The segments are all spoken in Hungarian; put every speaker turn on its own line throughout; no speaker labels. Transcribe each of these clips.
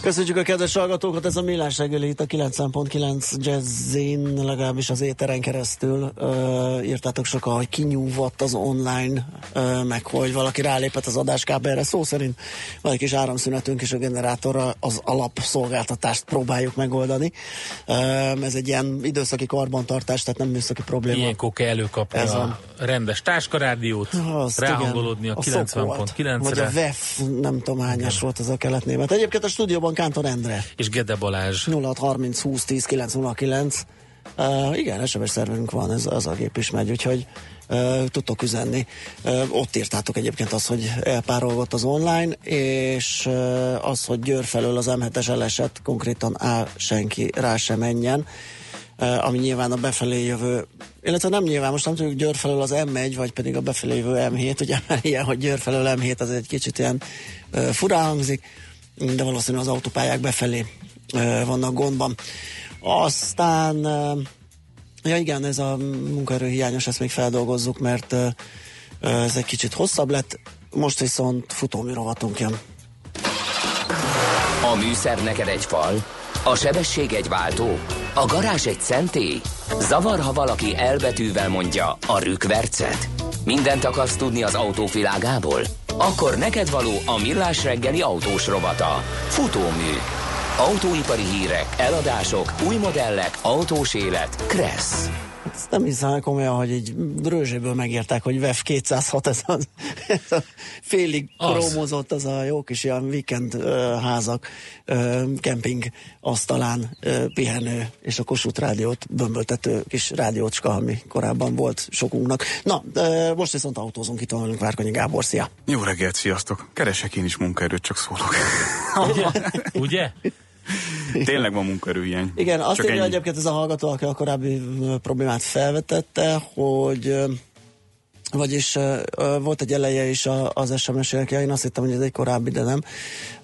Köszönjük a kedves hallgatókat, ez a Millás reggeli itt a 90.9 Jazzin, legalábbis az éteren keresztül uh, írtátok sokan, hogy kinyúvott az online, uh, meg hogy valaki rálépett az adáskábelre, szó szerint van egy kis áramszünetünk és a generátorra az alapszolgáltatást próbáljuk megoldani. Uh, ez egy ilyen időszaki karbantartás, tehát nem műszaki probléma.
Ilyenkor kell előkapni
Ez
a
van.
rendes táskarádiót,
Azt
ráhangolódni a
igen, Szokolt. Vagy a
90.9-re,
VEF, nem tudom hányas volt az a keletnémet. Egyébként a stúdióban Kántor Endre.
és Gede Balázs.
0630 20 10 909. Uh, igen, SMS szerverünk van, ez az a gép is megy, úgyhogy uh, tudtok üzenni. Uh, ott írtátok egyébként az, hogy elpárolgott az online, és uh, az, hogy Győr felől az M7-es eleset konkrétan á, senki rá se menjen, uh, ami nyilván a befelé jövő illetve nem nyilván, most nem tudjuk Győr felől az M1, vagy pedig a befelé jövő M7, ugye mert ilyen, hogy Győr felől M7 az egy kicsit ilyen uh, furán hangzik, de valószínűleg az autópályák befelé vannak gondban. Aztán, ja igen, ez a munkaerő hiányos, ezt még feldolgozzuk, mert ez egy kicsit hosszabb lett, most viszont futómű rovatunk jön.
A műszer neked egy fal, a sebesség egy váltó, a garázs egy szentély. Zavar, ha valaki elbetűvel mondja a rükvercet. Mindent akarsz tudni az autóvilágából? Akkor neked való a millás reggeli autós rovata. Futómű. Autóipari hírek, eladások, új modellek, autós élet. Kressz.
Ezt nem hiszem komolyan, hogy így rőzséből megírták, hogy VEF 206, ez, az, ez a félig krómozott, az a jó kis ilyen weekend ö, házak, ö, kemping asztalán ö, pihenő, és a Kossuth rádiót bömböltető kis rádiócska, ami korábban volt sokunknak. Na, ö, most viszont autózunk, itt van Várkonyi Gábor, szia!
Jó reggelt, sziasztok! Keresek én is munkaerőt, csak szólok.
Ugye? Ugye?
Tényleg van munkaerőhiány.
Igen, azt írja egyébként ez a hallgató, aki a korábbi problémát felvetette, hogy vagyis ö, volt egy eleje is a, az SMS-ének, én azt hittem, hogy ez egy korábbi, de nem.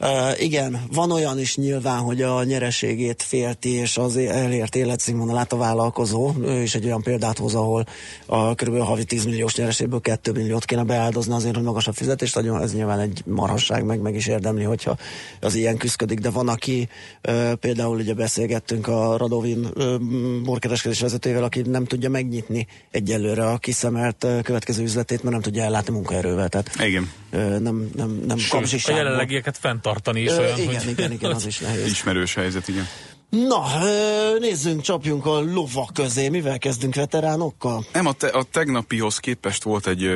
Uh, igen, van olyan is nyilván, hogy a nyereségét félti, és az elért életszínvonalát a vállalkozó. Ő is egy olyan példát hoz, ahol a kb. havi 10 milliós nyereségből 2 milliót kéne beáldozni azért, hogy magasabb fizetést adjon. Ez nyilván egy marhasság, meg meg is érdemli, hogyha az ilyen küzdik, de van, aki ö, például ugye beszélgettünk a Radovin borkereskedés vezetőjével, aki nem tudja megnyitni egyelőre a kiszemelt ö, következő üzletét, mert nem tudja ellátni munkaerővel. Tehát
Igen,
ö, nem, nem, nem
A
kapzsiságból.
jelenlegieket fenntartani is
Ö,
olyan,
igen,
hogy...
igen, igen, az is nehéz.
ismerős helyzet, igen.
Na, nézzünk, csapjunk a lova közé. Mivel kezdünk veteránokkal?
Nem, a, te, a tegnapihoz képest volt egy,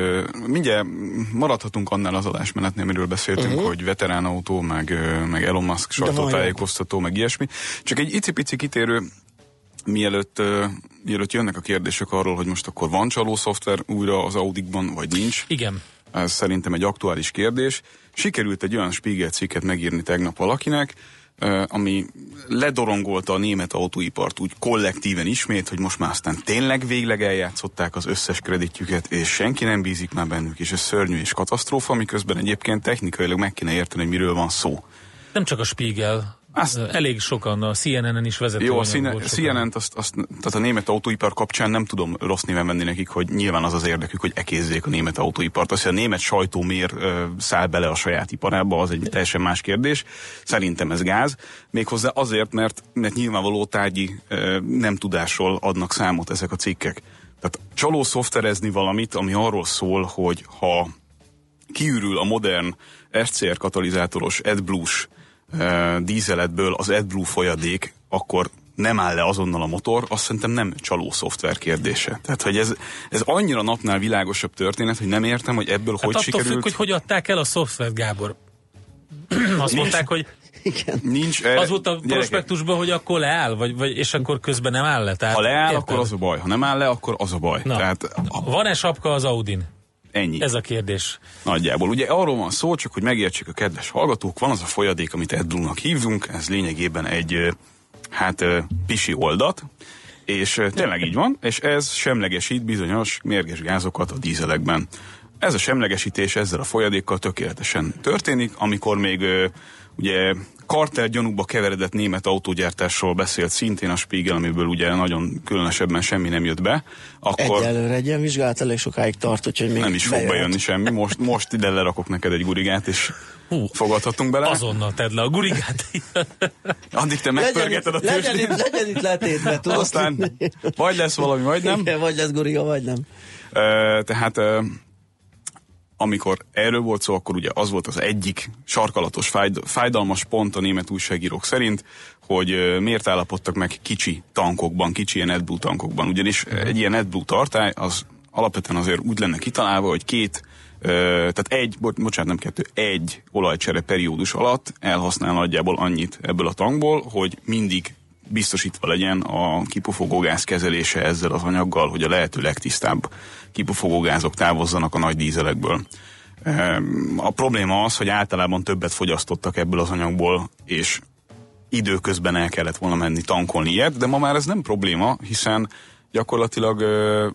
mindjárt maradhatunk annál az adásmenetnél, amiről beszéltünk, uh-huh. hogy veterán autó, meg, meg Elon Musk sajtótájékoztató, meg ilyesmi. Csak egy icipici kitérő, mielőtt, mielőtt jönnek a kérdések arról, hogy most akkor van csaló szoftver újra az Audikban, vagy nincs.
Igen.
Ez szerintem egy aktuális kérdés. Sikerült egy olyan Spiegel cikket megírni tegnap valakinek, ami ledorongolta a német autóipart úgy kollektíven ismét, hogy most már aztán tényleg végleg eljátszották az összes kreditjüket, és senki nem bízik már bennük, és ez szörnyű és katasztrófa, miközben egyébként technikailag meg kéne érteni, hogy miről van szó.
Nem csak a Spiegel,
Azt-
elég sokan, a CNN-en is vezető
Jó, a. CNN-t, azt, azt, tehát a német autóipar kapcsán nem tudom rossz néven venni nekik, hogy nyilván az az érdekük, hogy ekézzék a német autóipart. Az, hogy a német sajtó miért száll bele a saját iparába, az egy teljesen más kérdés. Szerintem ez gáz. Méghozzá azért, mert, mert nyilvánvaló tárgyi nem tudásról adnak számot ezek a cikkek. Tehát csaló szoftverezni valamit, ami arról szól, hogy ha kiürül a modern SCR katalizátoros AdBlue-s uh, dízeletből az AdBlue folyadék, akkor nem áll le azonnal a motor, azt szerintem nem csaló szoftver kérdése. Tehát, hogy ez, ez annyira napnál világosabb történet, hogy nem értem, hogy ebből
Hát
hogy
attól
sikerült.
függ, hogy hogy adták el a szoftvert, Gábor. Azt mondták, hogy
Igen.
Nincs, eh,
az volt a
gyerekek,
prospektusban, hogy akkor leáll, vagy, vagy, és akkor közben nem áll le. Tehát,
Ha leáll,
érted?
akkor az a baj. Ha nem áll le, akkor az a baj.
Na.
Tehát
Van-e sapka az Audin?
Ennyi.
Ez a kérdés.
Nagyjából. Ugye arról van szó, csak hogy megértsék a kedves hallgatók, van az a folyadék, amit AdBlue-nak hívunk, ez lényegében egy, hát pisi oldat, És tényleg így van, és ez semlegesít bizonyos mérges gázokat a dízelekben. Ez a semlegesítés ezzel a folyadékkal tökéletesen történik, amikor még ugye kartel gyanúba keveredett német autógyártásról beszélt szintén a Spiegel, amiből ugye nagyon különösebben semmi nem jött be, akkor
Egyelőre egy ilyen vizsgálat elég sokáig tart, úgyhogy még
nem is fog bejönni semmi. Most, most ide lerakok neked egy gurigát, és
Hú,
fogadhatunk bele.
azonnal tedd le a gurigát.
Addig te
Legyen
megpörgeted a
legyen,
tőzsdét.
itt, legyen itt letétbe, tudod?
Aztán vagy lesz valami, vagy nem.
Igen, vagy lesz guriga, vagy nem.
Ö, tehát ö, amikor erről volt szó, akkor ugye az volt az egyik sarkalatos, fájd, fájdalmas pont a német újságírók szerint, hogy miért állapodtak meg kicsi tankokban, kicsi ilyen AdBlue tankokban. Ugyanis egy ilyen AdBlue tartály az alapvetően azért úgy lenne kitalálva, hogy két tehát egy, bo- bocsánat, nem kettő, egy olajcsere periódus alatt elhasznál nagyjából annyit ebből a tankból, hogy mindig biztosítva legyen a kipufogógáz kezelése ezzel az anyaggal, hogy a lehető legtisztább kipufogógázok távozzanak a nagy dízelekből. Ehm, A probléma az, hogy általában többet fogyasztottak ebből az anyagból, és időközben el kellett volna menni tankolni ilyet, de ma már ez nem probléma, hiszen gyakorlatilag ö,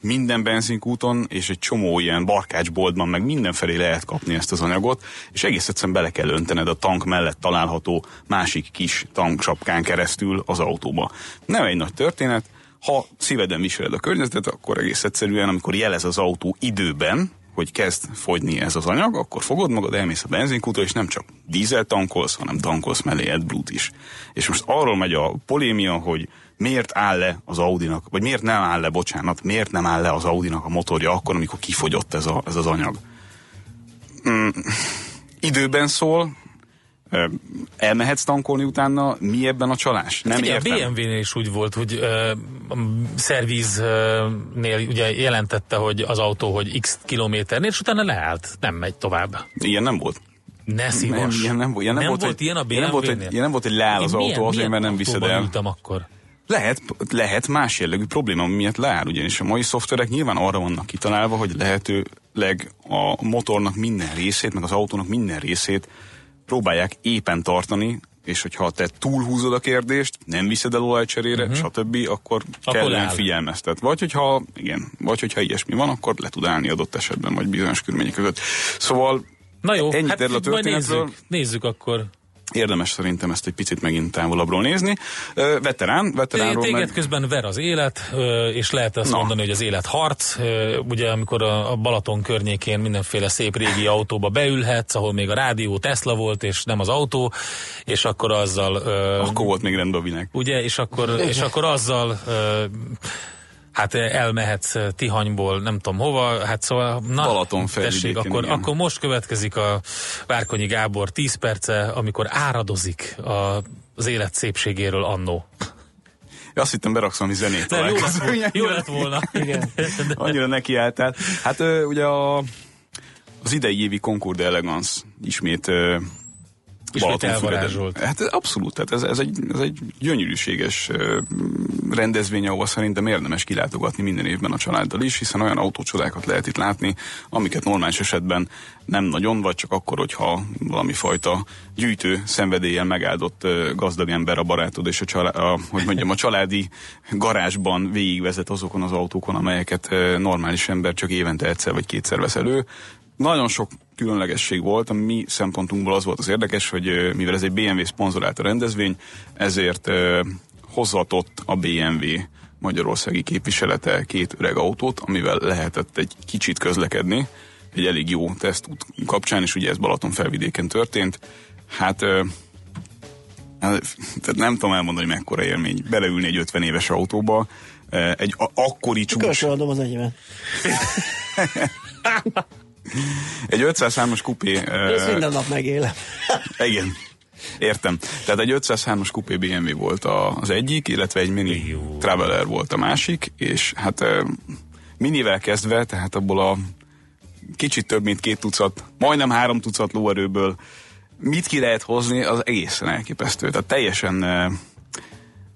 minden benzinkúton és egy csomó ilyen barkácsboltban meg mindenfelé lehet kapni ezt az anyagot, és egész egyszerűen bele kell öntened a tank mellett található másik kis tanksapkán keresztül az autóba. Nem egy nagy történet, ha szíveden viseled a környezetet, akkor egész egyszerűen, amikor jelez az autó időben, hogy kezd fogyni ez az anyag, akkor fogod magad, elmész a benzinkútra, és nem csak dízel tankolsz, hanem tankolsz mellé AdBlue-t is. És most arról megy a polémia, hogy miért áll le az Audinak, vagy miért nem áll le, bocsánat, miért nem áll le az Audinak a motorja akkor, amikor kifogyott ez, a, ez az anyag. Mm, időben szól, elmehetsz tankolni utána, mi ebben a csalás? Nem
Ugye
értem.
a BMW-nél is úgy volt, hogy a szervíznél ugye jelentette, hogy az autó, hogy x kilométernél, és utána leállt, nem megy tovább.
Ilyen nem volt.
Ne
Nem,
szívas.
ilyen nem, volt- ilyen nem,
nem
volt,
volt
hogy,
ilyen a
ilyen nem volt,
BMW-nél?
ilyen nem volt, hogy leáll az
Én
autó
milyen-
azért, mert nem
milyen
viszed el.
akkor.
Lehet, lehet más jellegű probléma, miatt leáll, ugyanis a mai szoftverek nyilván arra vannak kitalálva, hogy lehetőleg a motornak minden részét, meg az autónak minden részét próbálják éppen tartani, és hogyha te túlhúzod a kérdést, nem viszed el olajcserére, uh-huh. stb., akkor,
Akkor leáll.
figyelmeztet. Vagy hogyha, igen, vagy hogyha ilyesmi van, akkor le tud állni adott esetben, vagy bizonyos körülmények között. Szóval
Na jó,
Ennyit
hát
a történetről.
nézzük, nézzük akkor.
Érdemes szerintem ezt egy picit megint távolabbról nézni. Veterán, veteránról
Téged
meg...
közben ver az élet, és lehet azt
Na.
mondani, hogy az élet harc. Ugye amikor a Balaton környékén mindenféle szép régi autóba beülhetsz, ahol még a rádió Tesla volt, és nem az autó, és akkor azzal...
Akkor volt még rendben a világ.
ugye, és akkor, és akkor azzal hát elmehetsz Tihanyból, nem tudom hova, hát szóval, na,
Balaton
tessék, akkor,
igen.
akkor most következik a Várkonyi Gábor 10 perce, amikor áradozik a, az élet szépségéről annó.
Azt hittem beraksz valami zenét.
Nem, jó, lett volna, jó lett volna.
Igen.
Annyira nekiálltál. Hát ugye a, az idei évi Concours de Elegance Ismét Balatonfüreden. Hát ez abszolút, tehát ez, ez, egy, ez egy gyönyörűséges rendezvény, ahova szerintem érdemes kilátogatni minden évben a családdal is, hiszen olyan autócsodákat lehet itt látni, amiket normális esetben nem nagyon, vagy csak akkor, hogyha valami fajta gyűjtő szenvedéllyel megáldott gazdag ember a barátod, és a, csalá, a, hogy mondjam, a családi garázsban végigvezet azokon az autókon, amelyeket normális ember csak évente egyszer vagy kétszer vesz elő. Nagyon sok különlegesség volt, a mi szempontunkból az volt az érdekes, hogy mivel ez egy BMW szponzorált a rendezvény, ezért hozatott a BMW magyarországi képviselete két öreg autót, amivel lehetett egy kicsit közlekedni, egy elég jó tesztút kapcsán, és ugye ez Balaton felvidéken történt. Hát, hát, tehát nem tudom elmondani, hogy mekkora élmény beleülni egy 50 éves autóba, egy akkori csúcs,
adom az enyémet.
egy 503-as kupé
Ezt minden nap megélem.
Igen. Értem. Tehát egy 503-as kupé BMW volt a, az egyik, illetve egy Mini
Jó.
Traveler volt a másik, és hát minivel kezdve, tehát abból a kicsit több, mint két tucat, majdnem három tucat lóerőből mit ki lehet hozni, az egészen elképesztő. Tehát teljesen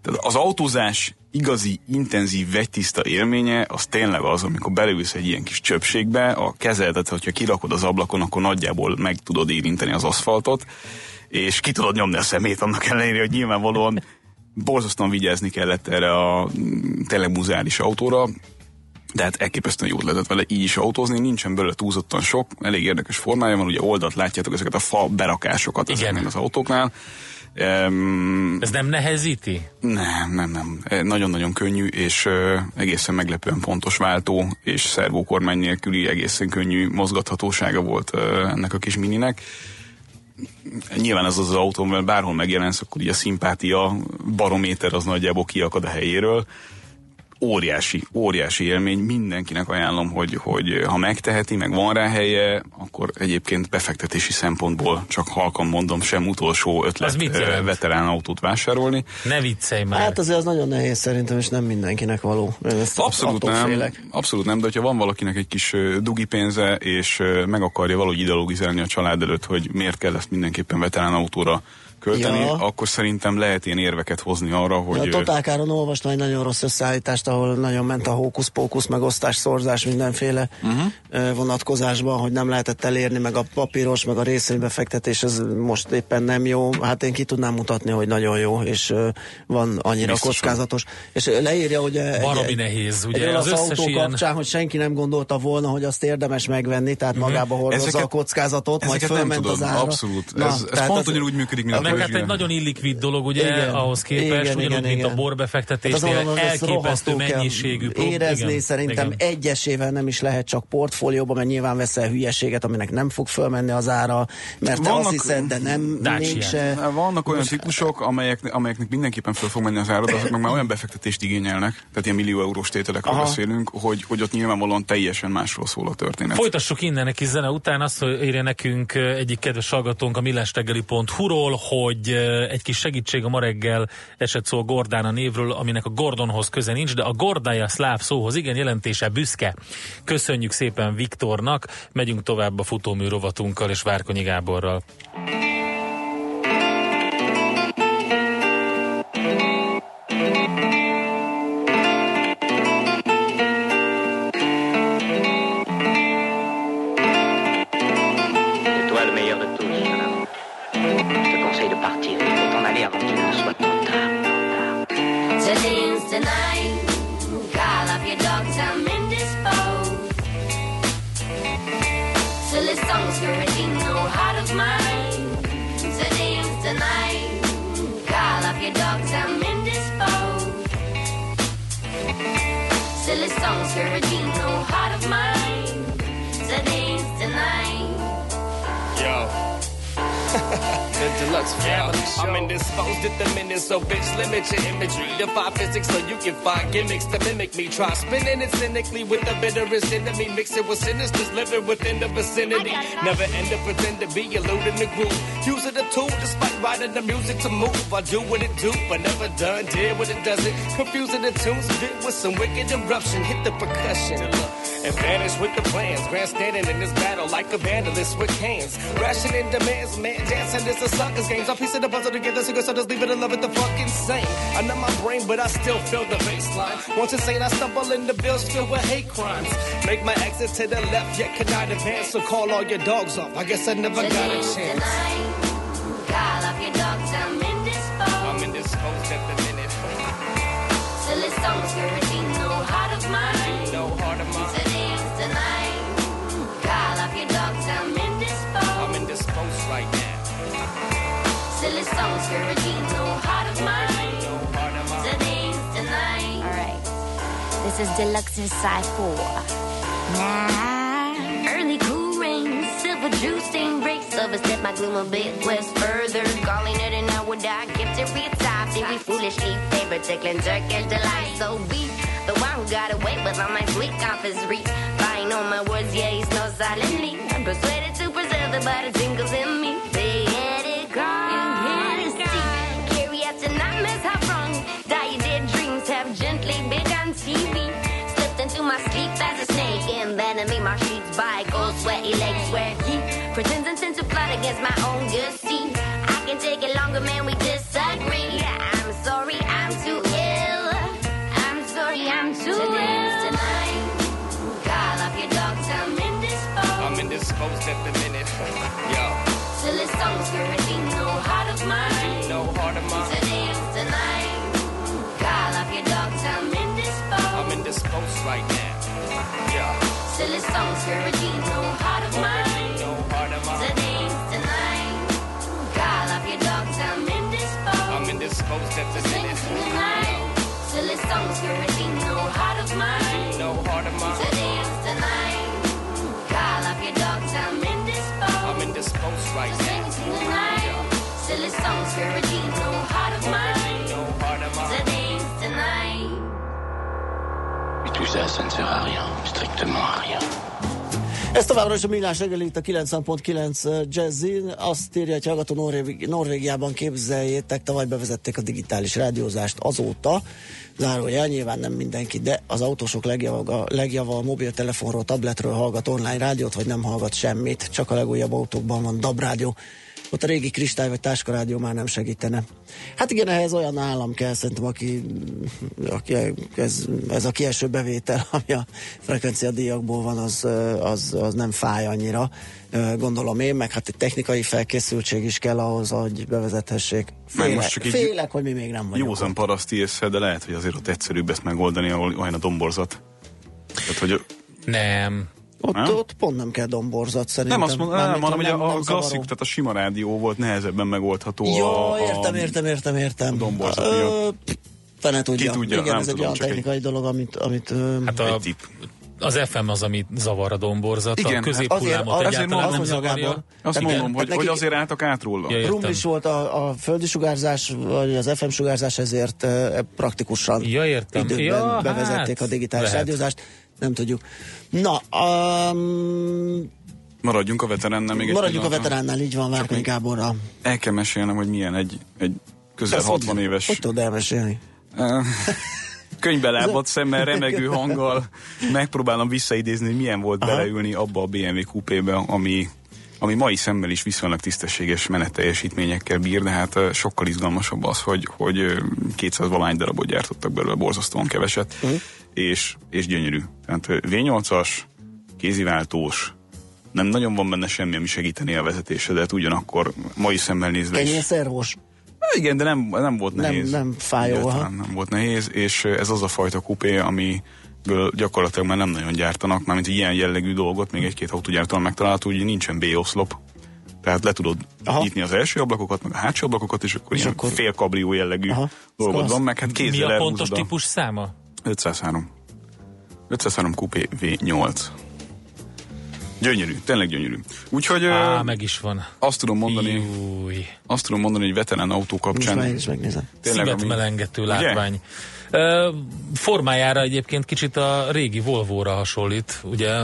tehát az autózás igazi, intenzív, vegytiszta élménye, az tényleg az, amikor beleülsz egy ilyen kis csöpségbe, a kezedet, hogyha kirakod az ablakon, akkor nagyjából meg tudod érinteni az aszfaltot, és ki tudod nyomni a szemét annak ellenére, hogy nyilvánvalóan borzasztóan vigyázni kellett erre a mm, tényleg muzeális autóra, de hát elképesztően jót lehetett vele így is autózni, nincsen belőle túlzottan sok, elég érdekes formája van, ugye oldalt látjátok ezeket a fa berakásokat
Igen.
ezeknél az autóknál. Um,
Ez nem nehezíti?
nem, nem, nem. E, Nagyon-nagyon könnyű, és uh, egészen meglepően pontos váltó, és szervókormány nélküli egészen könnyű mozgathatósága volt uh, ennek a kis mininek. Nyilván ez az az autó, mert bárhol megjelensz, akkor így a szimpátia barométer az nagyjából kiakad a helyéről. Óriási, óriási élmény, mindenkinek ajánlom, hogy, hogy ha megteheti, meg van rá helye, akkor egyébként befektetési szempontból csak halkan mondom, sem utolsó
Az
ötlet
mit jelent?
veterán autót vásárolni.
Ne viccelj már.
Hát azért az nagyon nehéz szerintem, és nem mindenkinek való. Ezt
Abszolút nem,
Félek.
abszolút nem, de hogyha van valakinek egy kis dugi pénze, és meg akarja valahogy ideologizálni a család előtt, hogy miért kell ezt mindenképpen veterán autóra költeni,
Ja.
akkor szerintem lehet ilyen érveket hozni arra, hogy...
A
ö,
Totálkáron olvastam egy nagyon rossz összeállítást, ahol nagyon ment a hókusz-pókusz, meg osztás, szorzás mindenféle uh-huh. vonatkozásban, hogy nem lehetett elérni, meg a papíros, meg a részvénybefektetés, ez most éppen nem jó. Hát én ki tudnám mutatni, hogy nagyon jó, és van annyira
Biztosan.
kockázatos. És leírja, hogy
Baromi
egy,
nehéz,
egy
ugye,
olasz
az összes
autó
ilyen-
kapcsán, hogy senki nem gondolta volna, hogy azt érdemes megvenni, tehát magába hordozza
Ezeket-
a kockázatot, majd
ezeket
fölment az ára.
abszolút. Ez- ez
tehát
pont
az-
ugyanúgy működik, mint a
Meg hát egy nagyon illikvid dolog, ugye,
Igen.
ahhoz képest,
Igen,
ugyanúgy,
igen,
mint
igen.
a borbefektetésnél,
ezt
elképesztő mennyiségű prób-
Érezni
igen,
szerintem
igen.
egyesével nem is lehet csak portfólióba, mert nyilván veszel hülyeséget, aminek nem fog fölmenni az ára, mert te
Vannak-
azt hiszed, de nem mégse.
Hát Vannak olyan típusok, amelyek, amelyeknek mindenképpen föl fog menni az árad, azok meg már olyan befektetést igényelnek, tehát ilyen millió eurós tételekről
Aha.
beszélünk, hogy, hogy ott nyilvánvalóan teljesen másról szól a történet.
Folytassuk innen egy zene után azt, írja nekünk egyik kedves hallgatónk a millástegeli.hu-ról, hogy ö, egy kis segítség a ma reggel esett szó a Gordán a névről, aminek a Gordonhoz köze nincs, de a Gordája szláv szóhoz igen jelentése büszke. Köszönjük szépen Viktornak, megyünk tovább a futómű rovatunkkal és Várkonyi Gáborral.
Never end up pretend to be eluding the groove. Use it a tool despite writing the music to move. I do what it do, but never done. Did what it doesn't. Confusing the tunes, bit with some wicked eruption. Hit the percussion. And vanish with the plans. Grandstanding in this battle like a vandalist with cans. Rationing demands, man. Dancing is a sucker's games. I'll piece of the puzzle together, so so just leave it love it the fucking same. I know my brain, but I still feel the baseline. Once insane, I stumble in the bills filled with hate crimes. Make my exit to the left, yet cannot advance. So call all your dogs off. I guess I never got a chance.
tonight. Call up your dogs, I'm.
I'm indisposed at the minute.
Silly
This is Deluxe Inside 4. Nah.
Early cool rain, silver juice stain breaks. Overstep my gloom a bit west further. Calling it an hour die, gift it retop. Did we foolishly favor tickling Turkish delight? So be the one who got away with all my sweet confidence reach. Buying on my words, yeah, he snows silently. I'm persuaded to preserve the body tingles in me. They had it gone. By cold, sweaty legs where he pretends intent to plot against my own good seed. Songs, heart of mine.
No heart of mine.
Today's tonight.
Et tout ça, ça ne sert à rien, strictement à rien.
Ez továbbra is a Millás reggeli itt a 90.9 Jazzin. Azt írja, hogy hallgató Norvég, Norvégiában képzeljétek, tavaly bevezették a digitális rádiózást azóta. Zárójel, nyilván nem mindenki, de az autósok legjava, legjava a mobiltelefonról, tabletről hallgat online rádiót, vagy nem hallgat semmit. Csak a legújabb autókban van DAB rádió. Ott a régi kristály vagy táskarádió már nem segítene. Hát igen, ehhez olyan állam kell, szerintem, aki, aki ez, ez a kieső bevétel, ami a frekvencia díjakból van, az, az, az nem fáj annyira, gondolom én, meg hát egy technikai felkészültség is kell ahhoz, hogy bevezethessék. Félek,
most csak
félek hogy mi még nem vagyunk.
Józan paraszti észre, de lehet, hogy azért ott egyszerűbb ezt megoldani, ahol olyan a domborzat. Tehát, hogy
Nem.
Ott,
Nem?
ott pont nem kell domborzat szerintem.
nem azt mondom, nem, hanem, hogy a, a
nem zavaró.
klasszik, tehát a sima rádió volt nehezebben megoldható.
Jó,
a,
értem, értem, értem, értem.
domborzat
Ö,
miatt.
Fene tudja.
Ki tudja,
Igen,
nem
ez egy
tudom,
olyan
csak egy-
technikai dolog, amit, amit
Hát a,
Egy
az FM az, ami zavar a domborzat,
Igen,
a
hát
középhullámot
azért-
egyáltalán
azért
nem
mondom,
zavarja.
Gábor,
Azt
Tehát
mondom,
igen,
hogy,
tehát
hogy azért álltak át róla.
Ja.
Rumlis volt a, a földi sugárzás, vagy az FM sugárzás, ezért uh, praktikusan
Ja, értem.
időben
Ja,
bevezették
hát,
a digitális
lehet.
rádiózást. Nem tudjuk. Na, um,
Maradjunk a veteránnál még egy
maradjunk a
pillanatra.
veteránnál, így van, Várkonyi Gáborra.
El kell mesélnem, hogy milyen egy, egy közel
Ezt
60
hogy-
éves
Hogy tudod elmesélni?
könyvbe lábadt szemmel, remegő hanggal megpróbálom visszaidézni, hogy milyen volt
Aha.
beleülni abba a BMW kupébe, ami, ami mai szemmel is viszonylag tisztességes menetteljesítményekkel bír, de hát sokkal izgalmasabb az, hogy, hogy ö, 200 valány darabot gyártottak belőle, borzasztóan keveset,
Mhm.
És, és gyönyörű. Tehát ö, V8-as, kéziváltós, nem nagyon van benne semmi, ami segítené a vezetésedet, ugyanakkor mai szemmel nézve
Kenyér szervos.
Igen, de nem, nem volt
Nem-
nehéz.
nem fájó,
Egyáltalán Nem volt nehéz, és ez az a fajta kupé, amiből gyakorlatilag már nem nagyon gyártanak, mármint ilyen jellegű dolgot, még egy-két autógyártóan megtalálható, hogy nincsen B-oszlop. Tehát le tudod
Aha.
Nyitni az első ablakokat, meg a hátsó ablakokat, és akkor
És
ilyen
akkor-
fél kabrió jellegű
Aha.
dolgod
Az-
van, meg hát
Mi
kézzel
a pontos
a
típus száma?
503. 503 kupé V8. Gyönyörű, tényleg gyönyörű. Úgyhogy
Á, meg is van.
azt tudom mondani,
Júj.
azt tudom mondani, hogy veterán autó
Most
kapcsán
már én is megnézem.
tényleg, ami- Ugye?
látvány. Ö, formájára egyébként kicsit a régi Volvo-ra hasonlít, ugye?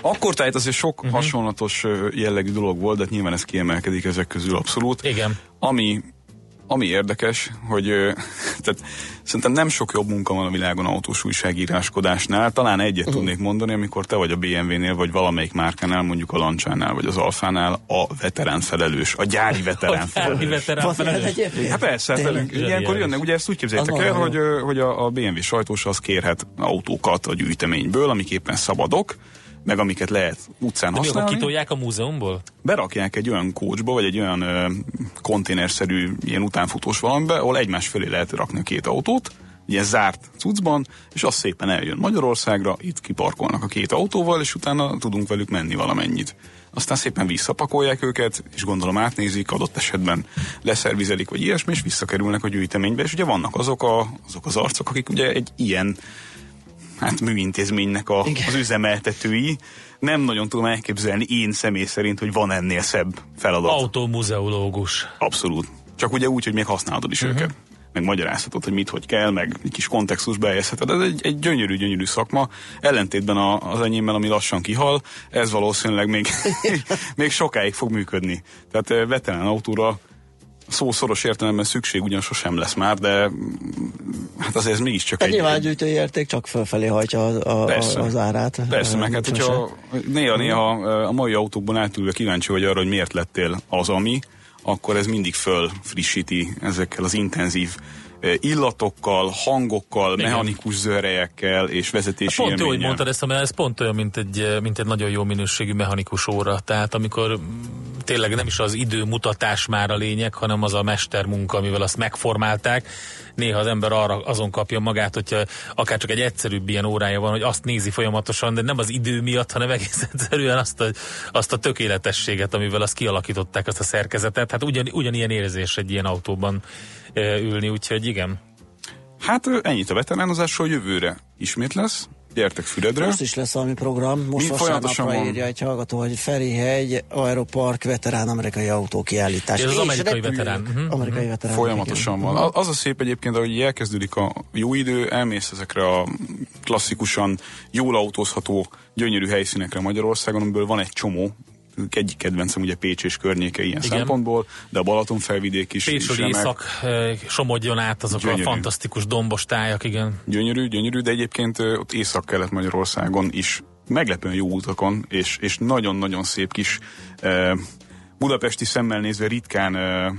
Akkor tehát azért sok uh-huh. hasonlatos jellegű dolog volt, de hát nyilván ez kiemelkedik ezek közül abszolút.
Igen.
Ami, ami érdekes, hogy tehát szerintem nem sok jobb munka van a világon autós újságíráskodásnál. Talán egyet uh-huh. tudnék mondani, amikor te vagy a BMW-nél, vagy valamelyik márkánál, mondjuk a Lancsánál, vagy az Alfánál a veterán felelős, a gyári veterán
A
felelős.
veterán
Van ilyen
felelős.
egyébként?
Hát persze, hát
Tényleg?
velünk. Ilyenkor jönnek, ugye ezt úgy képzeljétek el, hogy, hogy a, a BMW sajtós az kérhet autókat a gyűjteményből, amik éppen szabadok, meg amiket lehet utcán
De mi
használni
kitolják a múzeumból?
berakják egy olyan kócsba, vagy egy olyan ö, konténerszerű ilyen utánfutós valamibe, ahol egymás fölé lehet rakni a két autót, ilyen zárt cuccban, és az szépen eljön Magyarországra, itt kiparkolnak a két autóval, és utána tudunk velük menni valamennyit. Aztán szépen visszapakolják őket, és gondolom átnézik, adott esetben leszervizelik, vagy ilyesmi, és visszakerülnek a gyűjteménybe, és ugye vannak azok, a, azok az arcok, akik ugye egy ilyen hát műintézménynek a, az üzemeltetői. Nem nagyon tudom elképzelni én személy szerint, hogy van ennél szebb feladat.
Autómuzeológus.
Abszolút. Csak ugye úgy, hogy még használod is uh-huh. őket. Meg magyarázhatod, hogy mit, hogy kell, meg egy kis kontextusba helyezheted. Ez egy, egy gyönyörű, gyönyörű szakma. Ellentétben a, az enyémmel, ami lassan kihal, ez valószínűleg még, még sokáig fog működni. Tehát eh, veterán autóra szó szoros értelemben szükség ugyan sosem lesz már, de mm, hát azért ez mégiscsak
Hát
egy,
nyilván
egy,
gyűjtői érték csak fölfelé hajtja a, a,
Persze.
az árát.
Persze, meg hát hogyha néha-néha a mai autókban átülve kíváncsi vagy arra, hogy miért lettél az, ami, akkor ez mindig föl frissíti ezekkel az intenzív illatokkal, hangokkal, Igen. mechanikus zörejekkel és vezetési
Pont jó, hogy mondtad ezt, mert ez pont olyan, mint egy, mint egy nagyon jó minőségű mechanikus óra. Tehát amikor tényleg nem is az időmutatás már a lényeg, hanem az a mestermunka, amivel azt megformálták. Néha az ember arra azon kapja magát, hogyha akár csak egy egyszerűbb ilyen órája van, hogy azt nézi folyamatosan, de nem az idő miatt, hanem egész egyszerűen azt a, azt a tökéletességet, amivel azt kialakították, azt a szerkezetet. Hát ugyan, ugyanilyen érzés egy ilyen autóban ülni, úgyhogy igen.
Hát ennyit a veteránozásról, jövőre ismét lesz. Gyertek Füredre.
Most is lesz valami program. Most
Mi folyamatosan
vasárnapra
van.
írja egy hallgató, hogy Ferihegy, Aeropark, veterán amerikai autókiállítás.
Ez az amerikai veterán. Mhm.
Amerikai veterán.
Folyamatosan van. A- Az a szép egyébként, hogy elkezdődik a jó idő, elmész ezekre a klasszikusan jól autózható, gyönyörű helyszínekre Magyarországon, amiből van egy csomó, egyik kedvencem ugye Pécs és környéke ilyen
Igen.
szempontból, de a Balaton felvidék is, is
Pécsről
remek.
észak Somogyon át azok
Gyönyörű.
a fantasztikus dombos tájak, igen.
Gyönyörű, gyönyörű, de egyébként ott észak-kelet Magyarországon is meglepően jó utakon, és, és nagyon-nagyon szép kis eh, budapesti szemmel nézve ritkán eh,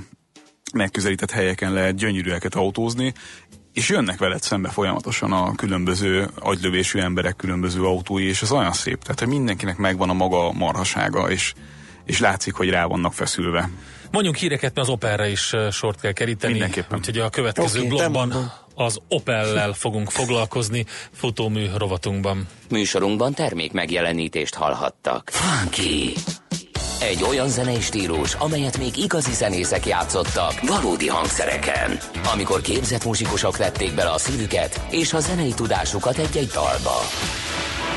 megközelített helyeken lehet gyönyörűeket autózni, és jönnek veled szembe folyamatosan a különböző agylövésű emberek különböző autói, és ez olyan szép, tehát hogy mindenkinek megvan a maga marhasága, és, és látszik, hogy rá vannak feszülve.
Mondjunk híreket, mert az Opelre is sort kell keríteni.
Mindenképpen.
Úgyhogy a következő
te
blogban az Opellel fogunk foglalkozni futómű rovatunkban.
Műsorunkban termék megjelenítést hallhattak. Funky! Egy olyan zenei stílus, amelyet még igazi zenészek játszottak valódi hangszereken. Amikor képzett muzsikusok vették bele a szívüket és a zenei tudásukat egy-egy dalba.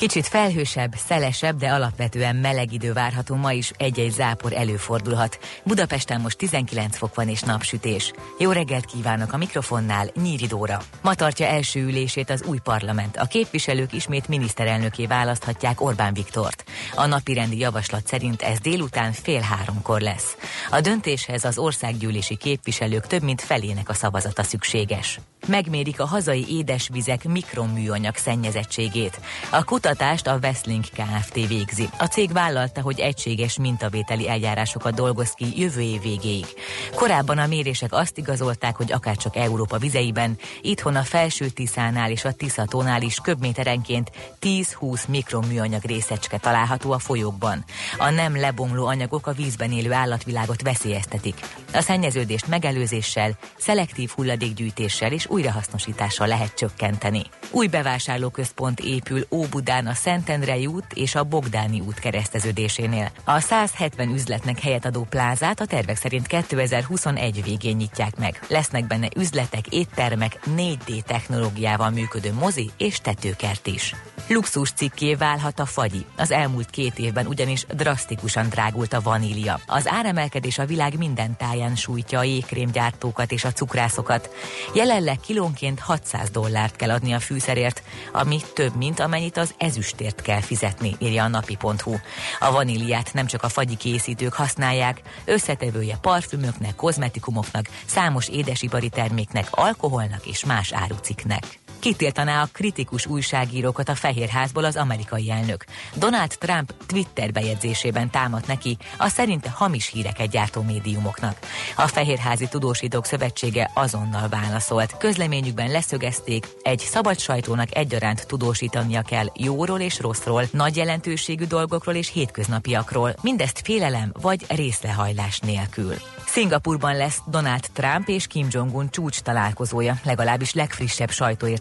Kicsit felhősebb, szelesebb, de alapvetően meleg idő várható ma is egy-egy zápor előfordulhat. Budapesten most 19 fok van és napsütés. Jó reggelt kívánok a mikrofonnál, Nyíri Dóra. Ma tartja első ülését az új parlament. A képviselők ismét miniszterelnöké választhatják Orbán Viktort. A napirendi javaslat szerint ez délután fél háromkor lesz. A döntéshez az országgyűlési képviselők több mint felének a szavazata szükséges. Megmérik a hazai édesvizek mikroműanyag szennyezettségét. A kutatást a Westling Kft. végzi. A cég vállalta, hogy egységes mintavételi eljárásokat dolgoz ki jövő év végéig. Korábban a mérések azt igazolták, hogy akárcsak Európa vizeiben, itthon a felső Tiszánál és a Tiszatónál is köbméterenként 10-20 mikroműanyag részecske található a folyókban. A nem lebomló anyagok a vízben élő állatvilágot veszélyeztetik. A szennyeződést megelőzéssel, szelektív hulladékgyűjtéssel és újrahasznosítással lehet csökkenteni. Új bevásárlóközpont épül Óbudán a Szentendrei út és a Bogdáni út kereszteződésénél. A 170 üzletnek helyet adó plázát a tervek szerint 2021 végén nyitják meg. Lesznek benne üzletek, éttermek, 4D technológiával működő mozi és tetőkert is. Luxus cikké válhat a fagyi. Az elmúlt két évben ugyanis drasztikusan drágult a vanília. Az áremelkedés a világ minden táján sújtja a jégkrémgyártókat és a cukrászokat. Jelenleg kilónként 600 dollárt kell adni a fűszerért, ami több, mint amennyit az ezüstért kell fizetni, írja a napi.hu. A vaníliát nem csak a fagyi készítők használják, összetevője parfümöknek, kozmetikumoknak, számos édesipari terméknek, alkoholnak és más áruciknek. Kitiltaná a kritikus újságírókat a Fehérházból az amerikai elnök. Donald Trump Twitter bejegyzésében támadt neki a szerinte hamis híreket gyártó médiumoknak. A Fehérházi Tudósítók Szövetsége azonnal válaszolt. Közleményükben leszögezték, egy szabad sajtónak egyaránt tudósítania kell jóról és rosszról, nagy jelentőségű dolgokról és hétköznapiakról, mindezt félelem vagy részlehajlás nélkül. Szingapurban lesz Donald Trump és Kim Jong-un csúcs találkozója, legalábbis legfrissebb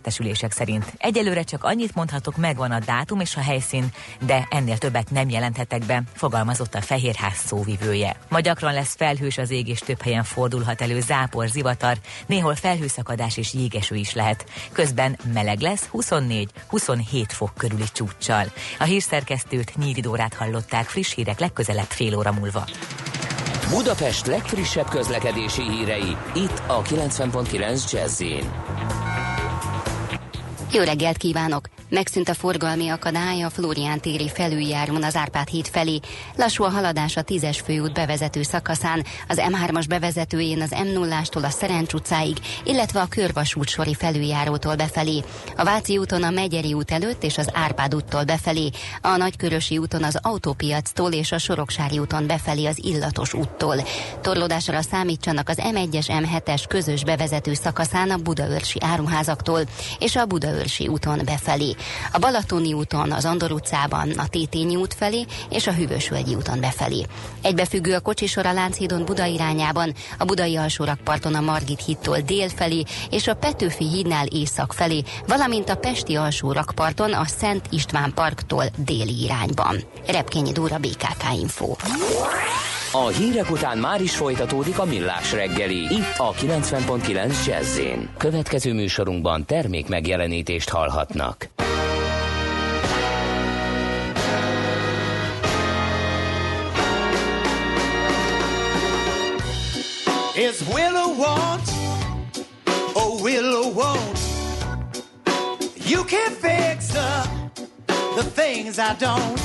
sajtóértesülések szerint. Egyelőre csak annyit mondhatok, megvan a dátum és a helyszín, de ennél többet nem jelenthetek be, fogalmazott a Fehérház szóvivője. Ma gyakran lesz felhős az ég és több helyen fordulhat elő zápor, zivatar, néhol felhőszakadás és jégeső is lehet. Közben meleg lesz 24-27 fok körüli csúccsal. A hírszerkesztőt Nyíri hallották friss hírek legközelebb fél óra múlva.
Budapest legfrissebb közlekedési hírei, itt a 90.9 jazz
Jó reggelt kívánok! Megszűnt a forgalmi akadály a Flórián téri felüljárón az Árpád híd felé. Lassú a haladás a 10-es főút bevezető szakaszán, az M3-as bevezetőjén az M0-ástól a Szerencs utcáig, illetve a Körvasút sori felüljárótól befelé. A Váci úton a Megyeri út előtt és az Árpád úttól befelé, a Nagykörösi úton az Autópiactól és a Soroksári úton befelé az Illatos úttól. Torlódásra számítsanak az M1-es M7-es közös bevezető szakaszán a Budaörsi áruházaktól és a Budaörsi úton befelé. A Balatoni úton, az Andor utcában, a Tétényi út felé és a Hűvösvölgyi úton befelé. Egybefüggő a kocsisor a Lánchídon Buda irányában, a Budai alsórakparton a Margit hídtól dél felé és a Petőfi hídnál észak felé, valamint a Pesti alsórakparton a Szent István parktól déli irányban. Repkényi Dóra BKK Info.
A hírek után már is folytatódik a millás reggeli, itt a 90.9 jazz Következő műsorunkban termék megjelenítést hallhatnak.
It's will won't, oh will won't. You can't fix the, the things I don't.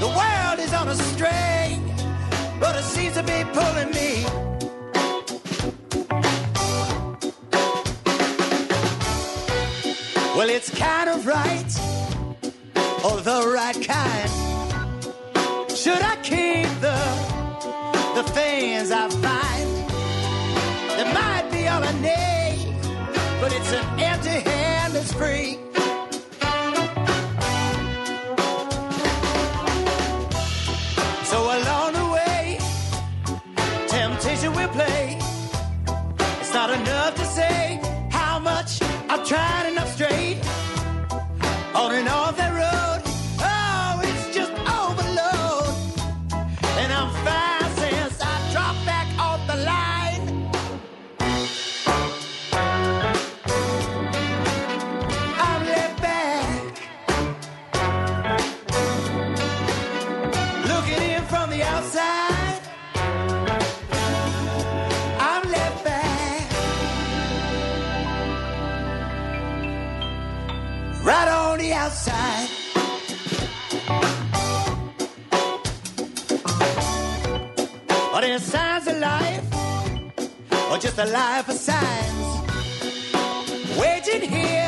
The world is on a string, but it seems to be pulling me. Well, it's kind of right, or the right kind. Should I keep the the things I find. It might be all I need, but it's an empty hand that's free. Tried enough straight. On and off that Are signs of life, or just a life of signs? Waiting here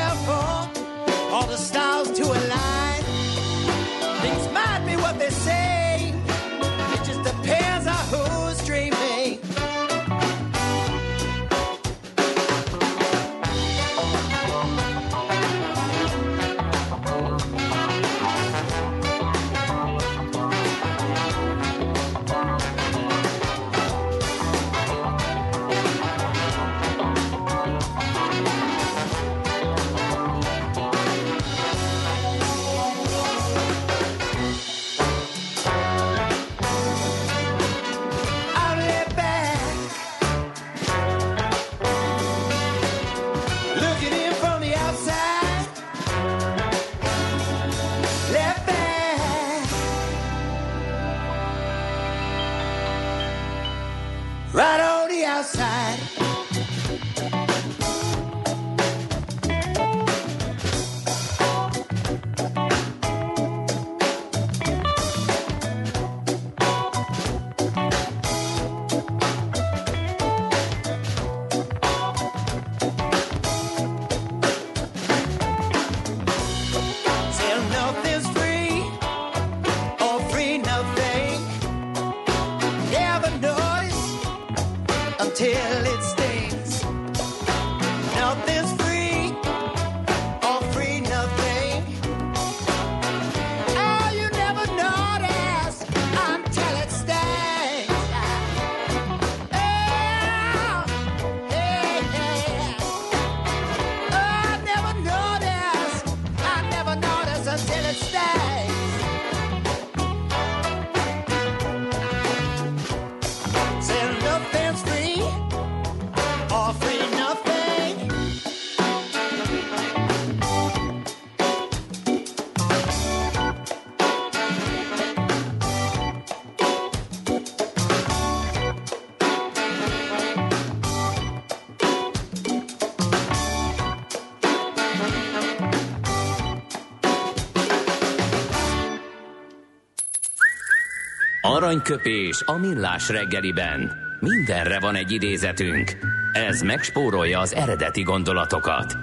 Aranyköpés a millás reggeliben. Mindenre van egy idézetünk. Ez megspórolja az eredeti gondolatokat.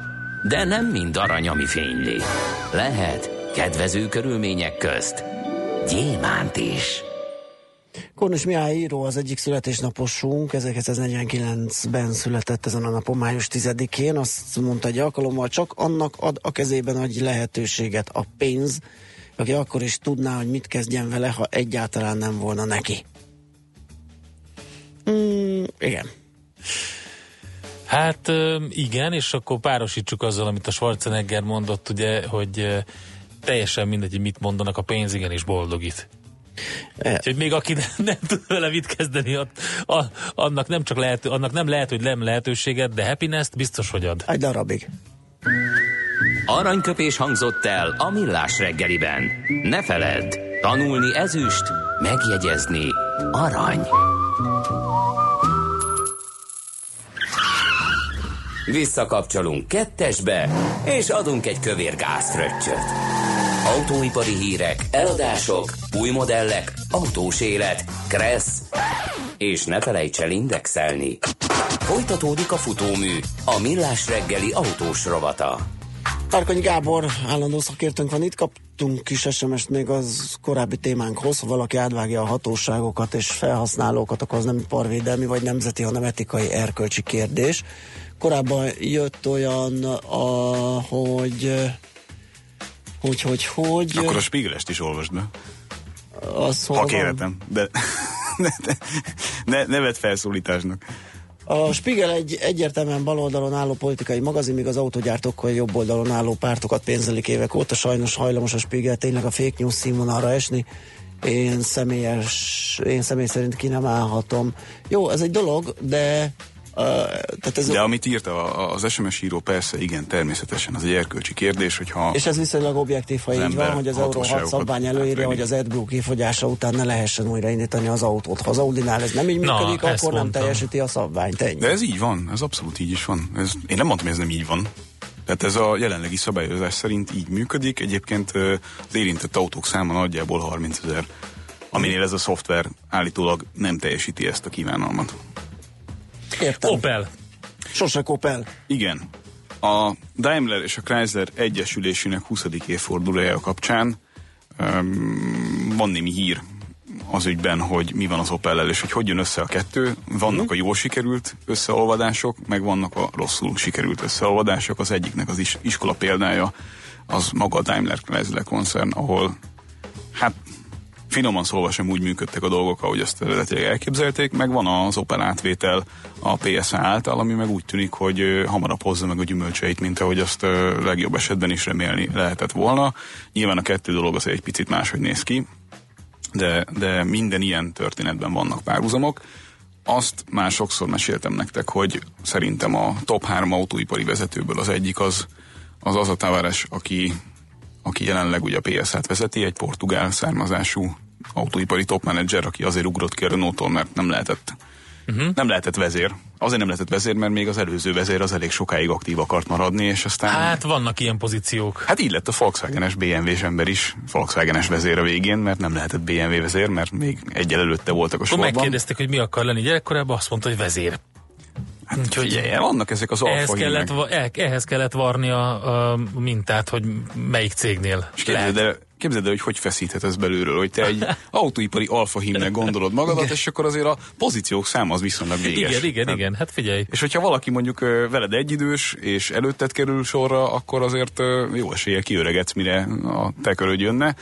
De nem mind arany, ami fényli. Lehet kedvező körülmények közt gyémánt is.
Kornos Mihály író az egyik születésnaposunk, 1949-ben született ezen a napon, május 10-én, azt mondta egy alkalommal, csak annak ad a kezében egy lehetőséget a pénz, aki akkor is tudná, hogy mit kezdjen vele, ha egyáltalán nem volna neki. Mm, igen.
Hát igen, és akkor párosítsuk azzal, amit a Schwarzenegger mondott, ugye, hogy teljesen mindegy, hogy mit mondanak, a pénz igenis boldogít.
E-
Úgyhogy még aki nem, nem tud vele mit kezdeni, a, a, annak, nem csak lehet, annak nem lehet, hogy nem lehetőséget, de happiness biztos, hogy ad.
Egy darabig.
Aranyköpés hangzott el a millás reggeliben. Ne feledd, tanulni ezüst, megjegyezni arany. Visszakapcsolunk kettesbe, és adunk egy kövér gázfröccsöt. Autóipari hírek, eladások, új modellek, autós élet, kressz, és ne felejts el indexelni. Folytatódik a futómű, a millás reggeli autós rovata.
Tárkony Gábor állandó szakértőnk van itt, kaptunk kis SMS-t még az korábbi témánkhoz, ha valaki átvágja a hatóságokat és felhasználókat, akkor az nem parvédelmi vagy nemzeti, hanem etikai erkölcsi kérdés. Korábban jött olyan, a, hogy hogy, hogy, hogy...
Akkor a Spiegelest is olvasd be.
Az
Ha
van?
kérhetem, de ne, ne, ne, ne vedd felszólításnak.
A Spiegel egy egyértelműen baloldalon álló politikai magazin, míg az autogyártókkal jobb oldalon álló pártokat pénzelik évek óta. Sajnos hajlamos a Spiegel tényleg a fake news színvonalra esni. Én személyes, én személy szerint ki nem állhatom. Jó, ez egy dolog, de Uh, tehát ez
De amit írt a, az SMS író, persze, igen, természetesen, az egy erkölcsi kérdés, hogyha...
És ez viszonylag objektív, ha így van, hogy az Euró 6
hatóságokat
szabvány előírja, hogy az AdBlue kifogyása után ne lehessen újraindítani az autót. Ha az Audinál ez nem így
Na,
működik, akkor nem
mondtam.
teljesíti a szabványt. Ennyi.
De ez így van, ez abszolút így is van. Ez, én nem mondtam, hogy ez nem így van. Tehát ez a jelenlegi szabályozás szerint így működik. Egyébként az érintett autók száma nagyjából 30 ezer, aminél ez a szoftver állítólag nem teljesíti ezt a kívánalmat.
Értem.
Opel.
Sose Opel.
Igen. A Daimler és a Chrysler egyesülésének 20. évfordulója kapcsán um, van némi hír az ügyben, hogy mi van az Opel-el, és hogy hogy jön össze a kettő. Vannak a jól sikerült összeolvadások, meg vannak a rosszul sikerült összeolvadások. Az egyiknek az is, iskola példája az maga a Daimler Chrysler koncern, ahol hát finoman szólva sem úgy működtek a dolgok, ahogy azt eredetileg elképzelték, meg van az Opel átvétel a PSA által, ami meg úgy tűnik, hogy hamarabb hozza meg a gyümölcseit, mint ahogy azt legjobb esetben is remélni lehetett volna. Nyilván a kettő dolog az egy picit máshogy néz ki, de, de minden ilyen történetben vannak párhuzamok. Azt már sokszor meséltem nektek, hogy szerintem a top 3 autóipari vezetőből az egyik az az, az a Tavares, aki, aki jelenleg ugye a PSA-t vezeti, egy portugál származású autóipari top manager, aki azért ugrott ki a Renault-tól, mert nem lehetett Uh-huh. Nem lehetett vezér. Azért nem lehetett vezér, mert még az előző vezér az elég sokáig aktív akart maradni, és aztán...
Hát vannak ilyen pozíciók.
Hát így lett a Volkswagen-es BMW-s ember is Volkswagen-es vezér a végén, mert nem lehetett BMW vezér, mert még egyel előtte voltak a sorban.
megkérdezték, hogy mi akar lenni gyerekkorában, azt mondta, hogy vezér.
Hát, Úgyhogy vannak ezek az
ehhez kellett, el- ehhez kellett varni a, a mintát, hogy melyik cégnél
És képzeld el, képzeld el, hogy hogy feszíthet ez belülről, hogy te egy autóipari alfa hímnek gondolod magadat, és akkor azért a pozíciók száma az viszonylag véges.
Igen, igen,
Tehát-
igen, hát figyelj.
És hogyha valaki mondjuk veled egyidős, és előtted kerül sorra, akkor azért jó esélye kiöregetsz, mire a te köröd jönne.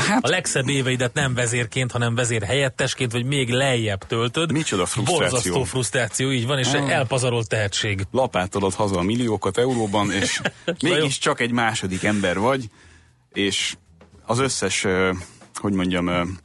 Hát,
A legszebb éveidet nem vezérként, hanem vezér helyettesként, vagy még lejjebb töltöd.
Micsoda frusztráció.
Borzasztó frusztráció, így van, és
Ah.
elpazarolt tehetség.
lapátolod haza a milliókat euróban, és mégis csak egy második ember vagy, és az összes, hogy mondjam,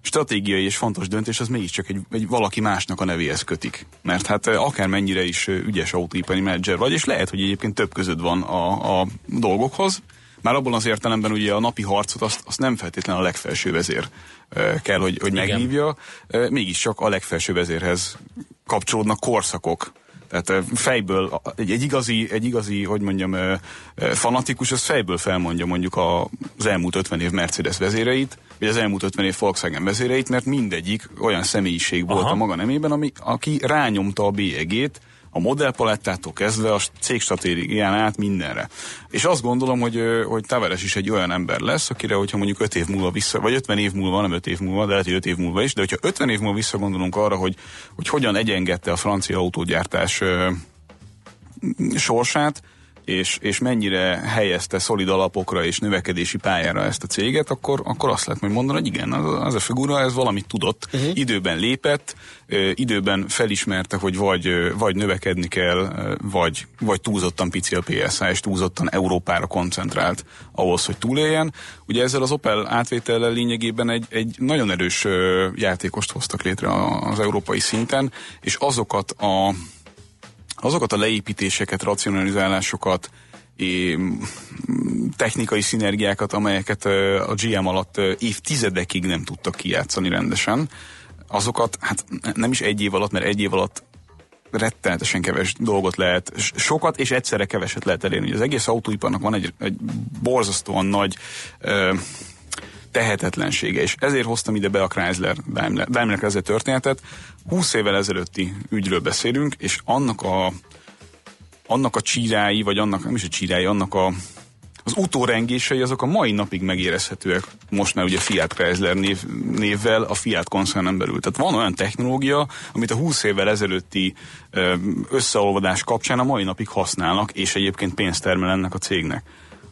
stratégiai és fontos döntés az mégiscsak egy, egy valaki másnak a nevéhez kötik. Mert hát akármennyire is ügyes autóipari menedzser vagy, és lehet, hogy egyébként több között van a, a dolgokhoz, már abban az értelemben ugye a napi harcot azt, azt nem feltétlenül a legfelső vezér kell, hogy, hogy megvívja, mégiscsak a legfelső vezérhez kapcsolódnak korszakok, Tehát fejből egy, egy, igazi, egy igazi, hogy mondjam, fanatikus, az fejből felmondja mondjuk a, az elmúlt 50 év Mercedes vezéreit, vagy az elmúlt 50 év Volkswagen vezéreit, mert mindegyik olyan személyiség volt
Aha.
a maga nemében, ami, aki rányomta a bélyegét a modellpalettától kezdve a cég stratégián át mindenre. És azt gondolom, hogy, hogy Tavares is egy olyan ember lesz, akire, hogyha mondjuk 5 év múlva vissza, vagy 50 év múlva, nem 5 év múlva, de lehet, hogy 5 év múlva is, de hogyha 50 év múlva visszagondolunk arra, hogy, hogy hogyan egyengette a francia autógyártás sorsát, és, és mennyire helyezte szolid alapokra és növekedési pályára ezt a céget, akkor, akkor azt lehet majd mondani, hogy igen, az, az a figura, ez valamit tudott, uh-huh. időben lépett, időben felismerte, hogy vagy, vagy növekedni kell, vagy, vagy túlzottan pici a PSA, és túlzottan Európára koncentrált ahhoz, hogy túléljen. Ugye ezzel az Opel átvétellel lényegében egy, egy nagyon erős játékost hoztak létre az európai szinten, és azokat a azokat a leépítéseket, racionalizálásokat, technikai szinergiákat, amelyeket a GM alatt évtizedekig nem tudtak kijátszani rendesen, azokat hát nem is egy év alatt, mert egy év alatt rettenetesen keves dolgot lehet, sokat és egyszerre keveset lehet elérni. Az egész autóiparnak van egy, egy borzasztóan nagy ö, tehetetlensége, és ezért hoztam ide be a Chrysler Daimler, Daimler Chrysler történetet. 20 évvel ezelőtti ügyről beszélünk, és annak a annak a csírái, vagy annak, nem is a csírái, annak a az utórengései azok a mai napig megérezhetőek most már ugye Fiat Chrysler név, névvel a Fiat koncernen belül. Tehát van olyan technológia, amit a 20 évvel ezelőtti összeolvadás kapcsán a mai napig használnak, és egyébként pénzt termel ennek a cégnek.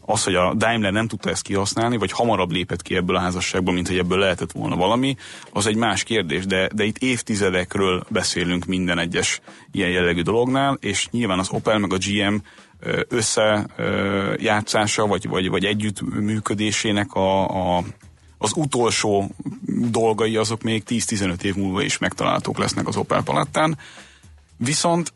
Az, hogy a Daimler nem tudta ezt kihasználni, vagy hamarabb lépett ki ebből a házasságból, mint hogy ebből lehetett volna valami, az egy más kérdés, de, de itt évtizedekről beszélünk minden egyes ilyen jellegű dolognál, és nyilván az Opel meg a GM összejátszása, vagy, vagy, vagy együttműködésének a, a, az utolsó dolgai azok még 10-15 év múlva is megtalálhatók lesznek az Opel palettán. Viszont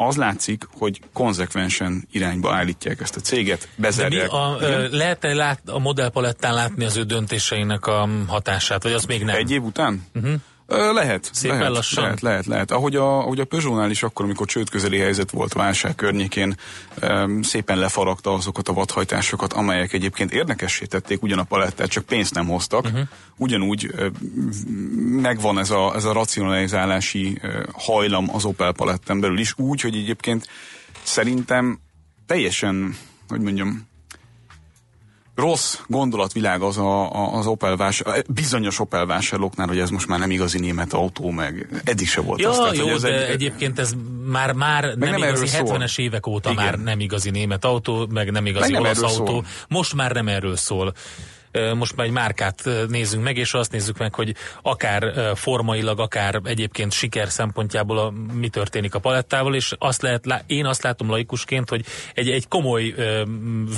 az látszik, hogy konzekvensen irányba állítják ezt a céget,
De mi
bezárják.
a,
Igen?
ö, lehet-e lát, a modellpalettán látni az ő döntéseinek a hatását, vagy az még nem?
Egy év után?
Uh-huh.
Lehet.
Szépen
lehet,
lassan?
Lehet, lehet, lehet. Ahogy a, ahogy a Peugeotnál is akkor, amikor csődközeli helyzet volt válság környékén, szépen lefaragta azokat a vadhajtásokat, amelyek egyébként érdekessé tették ugyan a palettát, csak pénzt nem hoztak. Uh-huh. Ugyanúgy megvan ez a, ez a racionalizálási hajlam az Opel paletten belül is, úgy, hogy egyébként szerintem teljesen, hogy mondjam, rossz gondolatvilág az a, a, az Opel vásár, bizonyos Opel vásárlóknál, hogy ez most már nem igazi német autó, meg eddig se volt
Ja,
az. Tehát,
jó,
hogy ez
de
egy,
egyébként ez már, már nem,
nem
igazi,
erről szól.
70-es évek óta
Igen.
már nem igazi német autó, meg nem igazi
Meg nem
olasz autó.
szól.
Most már nem erről szól. Most már egy márkát nézzünk meg, és azt nézzük meg, hogy akár formailag, akár egyébként siker szempontjából a, mi történik a palettával, és azt lehet, én azt látom laikusként, hogy egy, egy komoly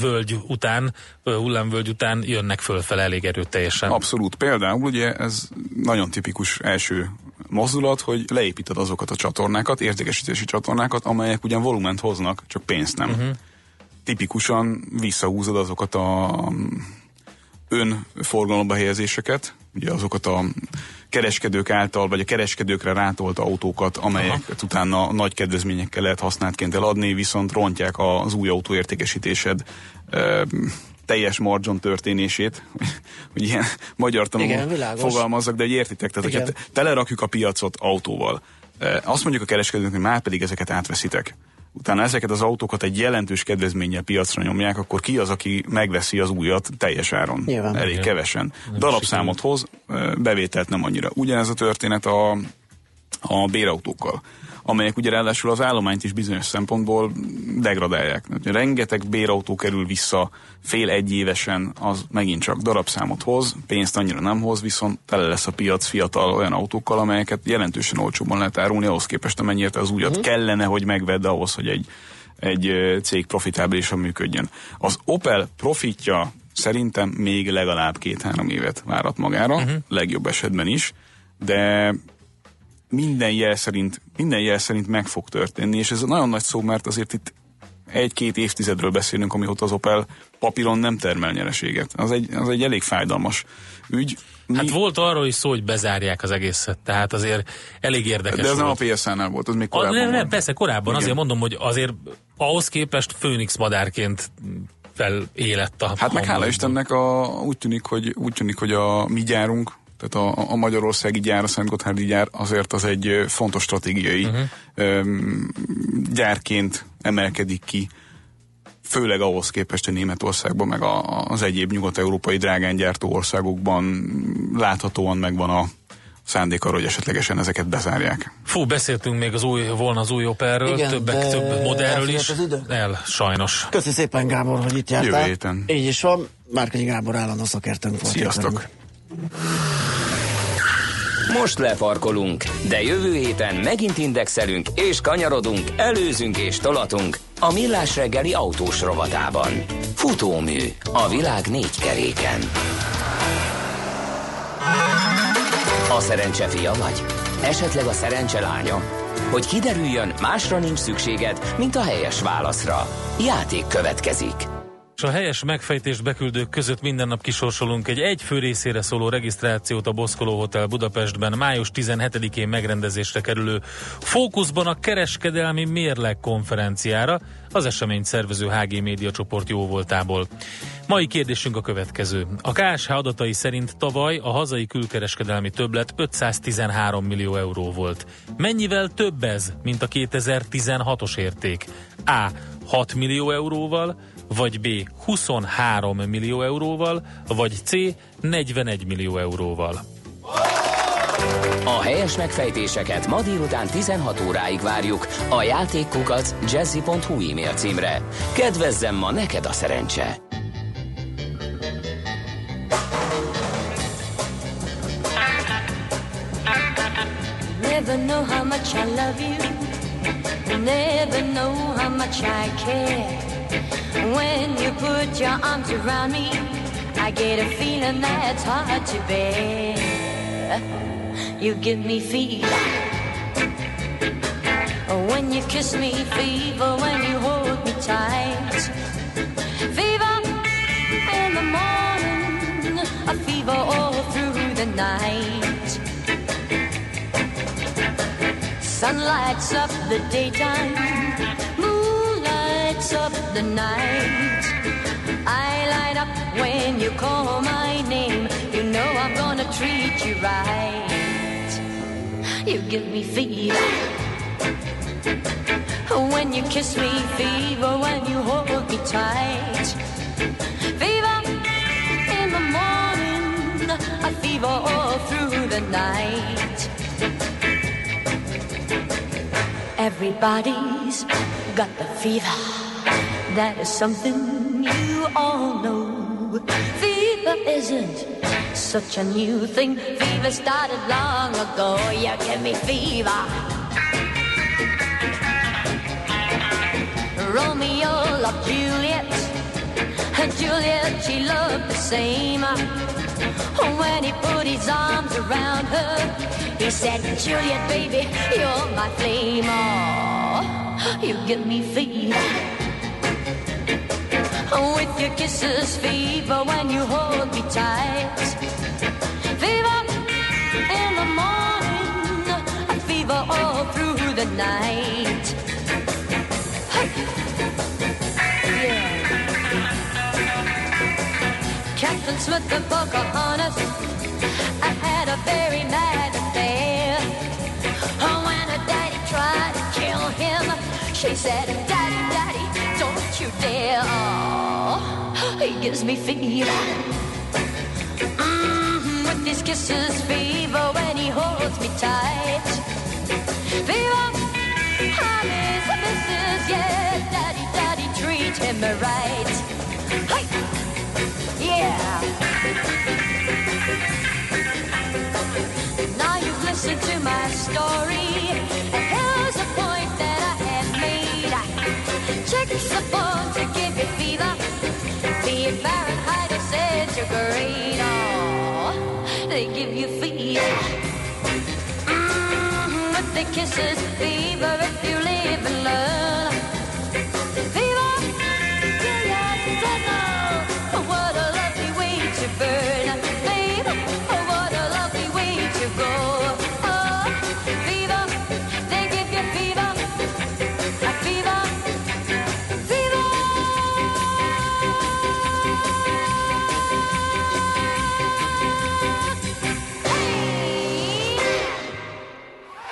völgy után, hullámvölgy után jönnek fölfele elég erőteljesen.
Abszolút. Például ugye ez nagyon tipikus első mozdulat, hogy leépíted azokat a csatornákat, értékesítési csatornákat, amelyek ugyan volument hoznak, csak pénzt nem. Uh-huh. Tipikusan visszahúzod azokat a önforgalomba helyezéseket, ugye azokat a kereskedők által, vagy a kereskedőkre rátolt autókat, amelyeket Aha. utána nagy kedvezményekkel lehet használtként eladni, viszont rontják az új autó értékesítésed ö, teljes margin történését, hogy ilyen magyar
Igen,
tanul
világos.
fogalmazzak, de hogy értitek, tehát
Igen.
hogyha telerakjuk a piacot autóval, azt mondjuk a kereskedőknek, hogy már pedig ezeket átveszitek. Utána ezeket az autókat egy jelentős kedvezménnyel piacra nyomják, akkor ki az, aki megveszi az újat teljes áron?
Nyilván.
Elég
Igen.
kevesen.
Nem
Darabszámot hoz, bevételt nem annyira. Ugyanez a történet a, a bérautókkal amelyek ugye ráadásul az állományt is bizonyos szempontból degradálják. Rengeteg bérautó kerül vissza fél-egy évesen, az megint csak darabszámot hoz, pénzt annyira nem hoz, viszont tele lesz a piac fiatal olyan autókkal, amelyeket jelentősen olcsóbban lehet árulni, ahhoz képest amennyire te az újat uh-huh. kellene, hogy megvedd ahhoz, hogy egy, egy cég profitábilisan működjön. Az Opel profitja szerintem még legalább két-három évet várat magára, uh-huh. legjobb esetben is, de minden jel szerint, minden jel szerint meg fog történni, és ez nagyon nagy szó, mert azért itt egy-két évtizedről beszélünk, amióta az Opel papíron nem termel nyereséget. Az egy, az egy elég fájdalmas ügy. Mi...
Hát volt arról is szó, hogy bezárják az egészet, tehát azért elég érdekes
De ez nem a
volt.
PSN-nál volt, az még
A,
korábban
nem, nem,
volt.
persze korábban,
Igen.
azért mondom, hogy azért ahhoz képest Főnix madárként felélett a
Hát meg hála. Istennek a, úgy, tűnik, hogy, úgy tűnik, hogy a mi gyárunk, tehát a, a magyarországi gyár, a Szent Gotthárdi gyár azért az egy fontos stratégiai uh-huh. gyárként emelkedik ki, főleg ahhoz képest, hogy Németországban, meg a, az egyéb nyugat-európai drágán gyártó országokban láthatóan megvan a szándék arra, hogy esetlegesen ezeket bezárják.
Fú, beszéltünk még az új, volna az új Operről,
Igen,
többek, több modellről is.
az idő?
El, sajnos.
Köszi szépen Gábor, hogy itt jártál.
Jövő héten.
Így is van. Márkanyi Gábor állandó szakértőnk volt.
Sziasztok!
velünk.
Most lefarkolunk, de jövő héten megint indexelünk és kanyarodunk, előzünk és tolatunk a Millás reggeli autós rovatában. Futómű a világ négy keréken. A szerencse fia vagy? Esetleg a szerencse lánya? Hogy kiderüljön, másra nincs szükséged, mint a helyes válaszra. Játék következik.
És a helyes megfejtés beküldők között minden nap kisorsolunk egy egy fő részére szóló regisztrációt a Boszkoló Hotel Budapestben május 17-én megrendezésre kerülő Fókuszban a kereskedelmi mérleg konferenciára az eseményt szervező HG Média csoport jó voltából. Mai kérdésünk a következő. A KSH adatai szerint tavaly a hazai külkereskedelmi többlet 513 millió euró volt. Mennyivel több ez, mint a 2016-os érték? A. 6 millió euróval, vagy B. 23 millió euróval, vagy C. 41 millió euróval.
A helyes megfejtéseket ma délután 16 óráig várjuk a játékkukac jazzy.hu e-mail címre. Kedvezzem ma neked a szerencse!
Never know how much I love you. Never know how much I care. When you put your arms around me, I get a feeling that's hard to bear. You give me fever. When you kiss me, fever. When you hold me tight, fever in the morning, a fever all through the night. Sun lights up the daytime, lights up the night. I light up when you call my name. You know I'm gonna treat you right. You give me fever when you kiss me, fever when you hold me tight. Fever in the morning, a fever all through the night. Everybody's got the fever. That is something you all know. Fever isn't such a new thing. Fever started long ago. You give me fever. Romeo loved Juliet. and Juliet, she loved the same. When he put his arms around her, he said, Juliet, baby, you're my flame. Oh, you give me fever. With your kisses, fever, when you hold me tight. Fever in the morning, a fever all through the night. Yeah. Captain Smith of Pocahontas, I had a very mad affair. Oh, when her daddy tried to kill him, she said, Daddy, Daddy, don't you dare. Gives me fever. Mhm, with his kisses, fever when he holds me tight. Fever, honey's a missus, yeah, Daddy, Daddy, treat him right. Hey! Yeah. Now you've listened to my story, and here's a point that I have made. Checks the phone to give you fever, be it Fahrenheit or centigrade. Oh, they give you fever. Mm, with the kisses, fever if you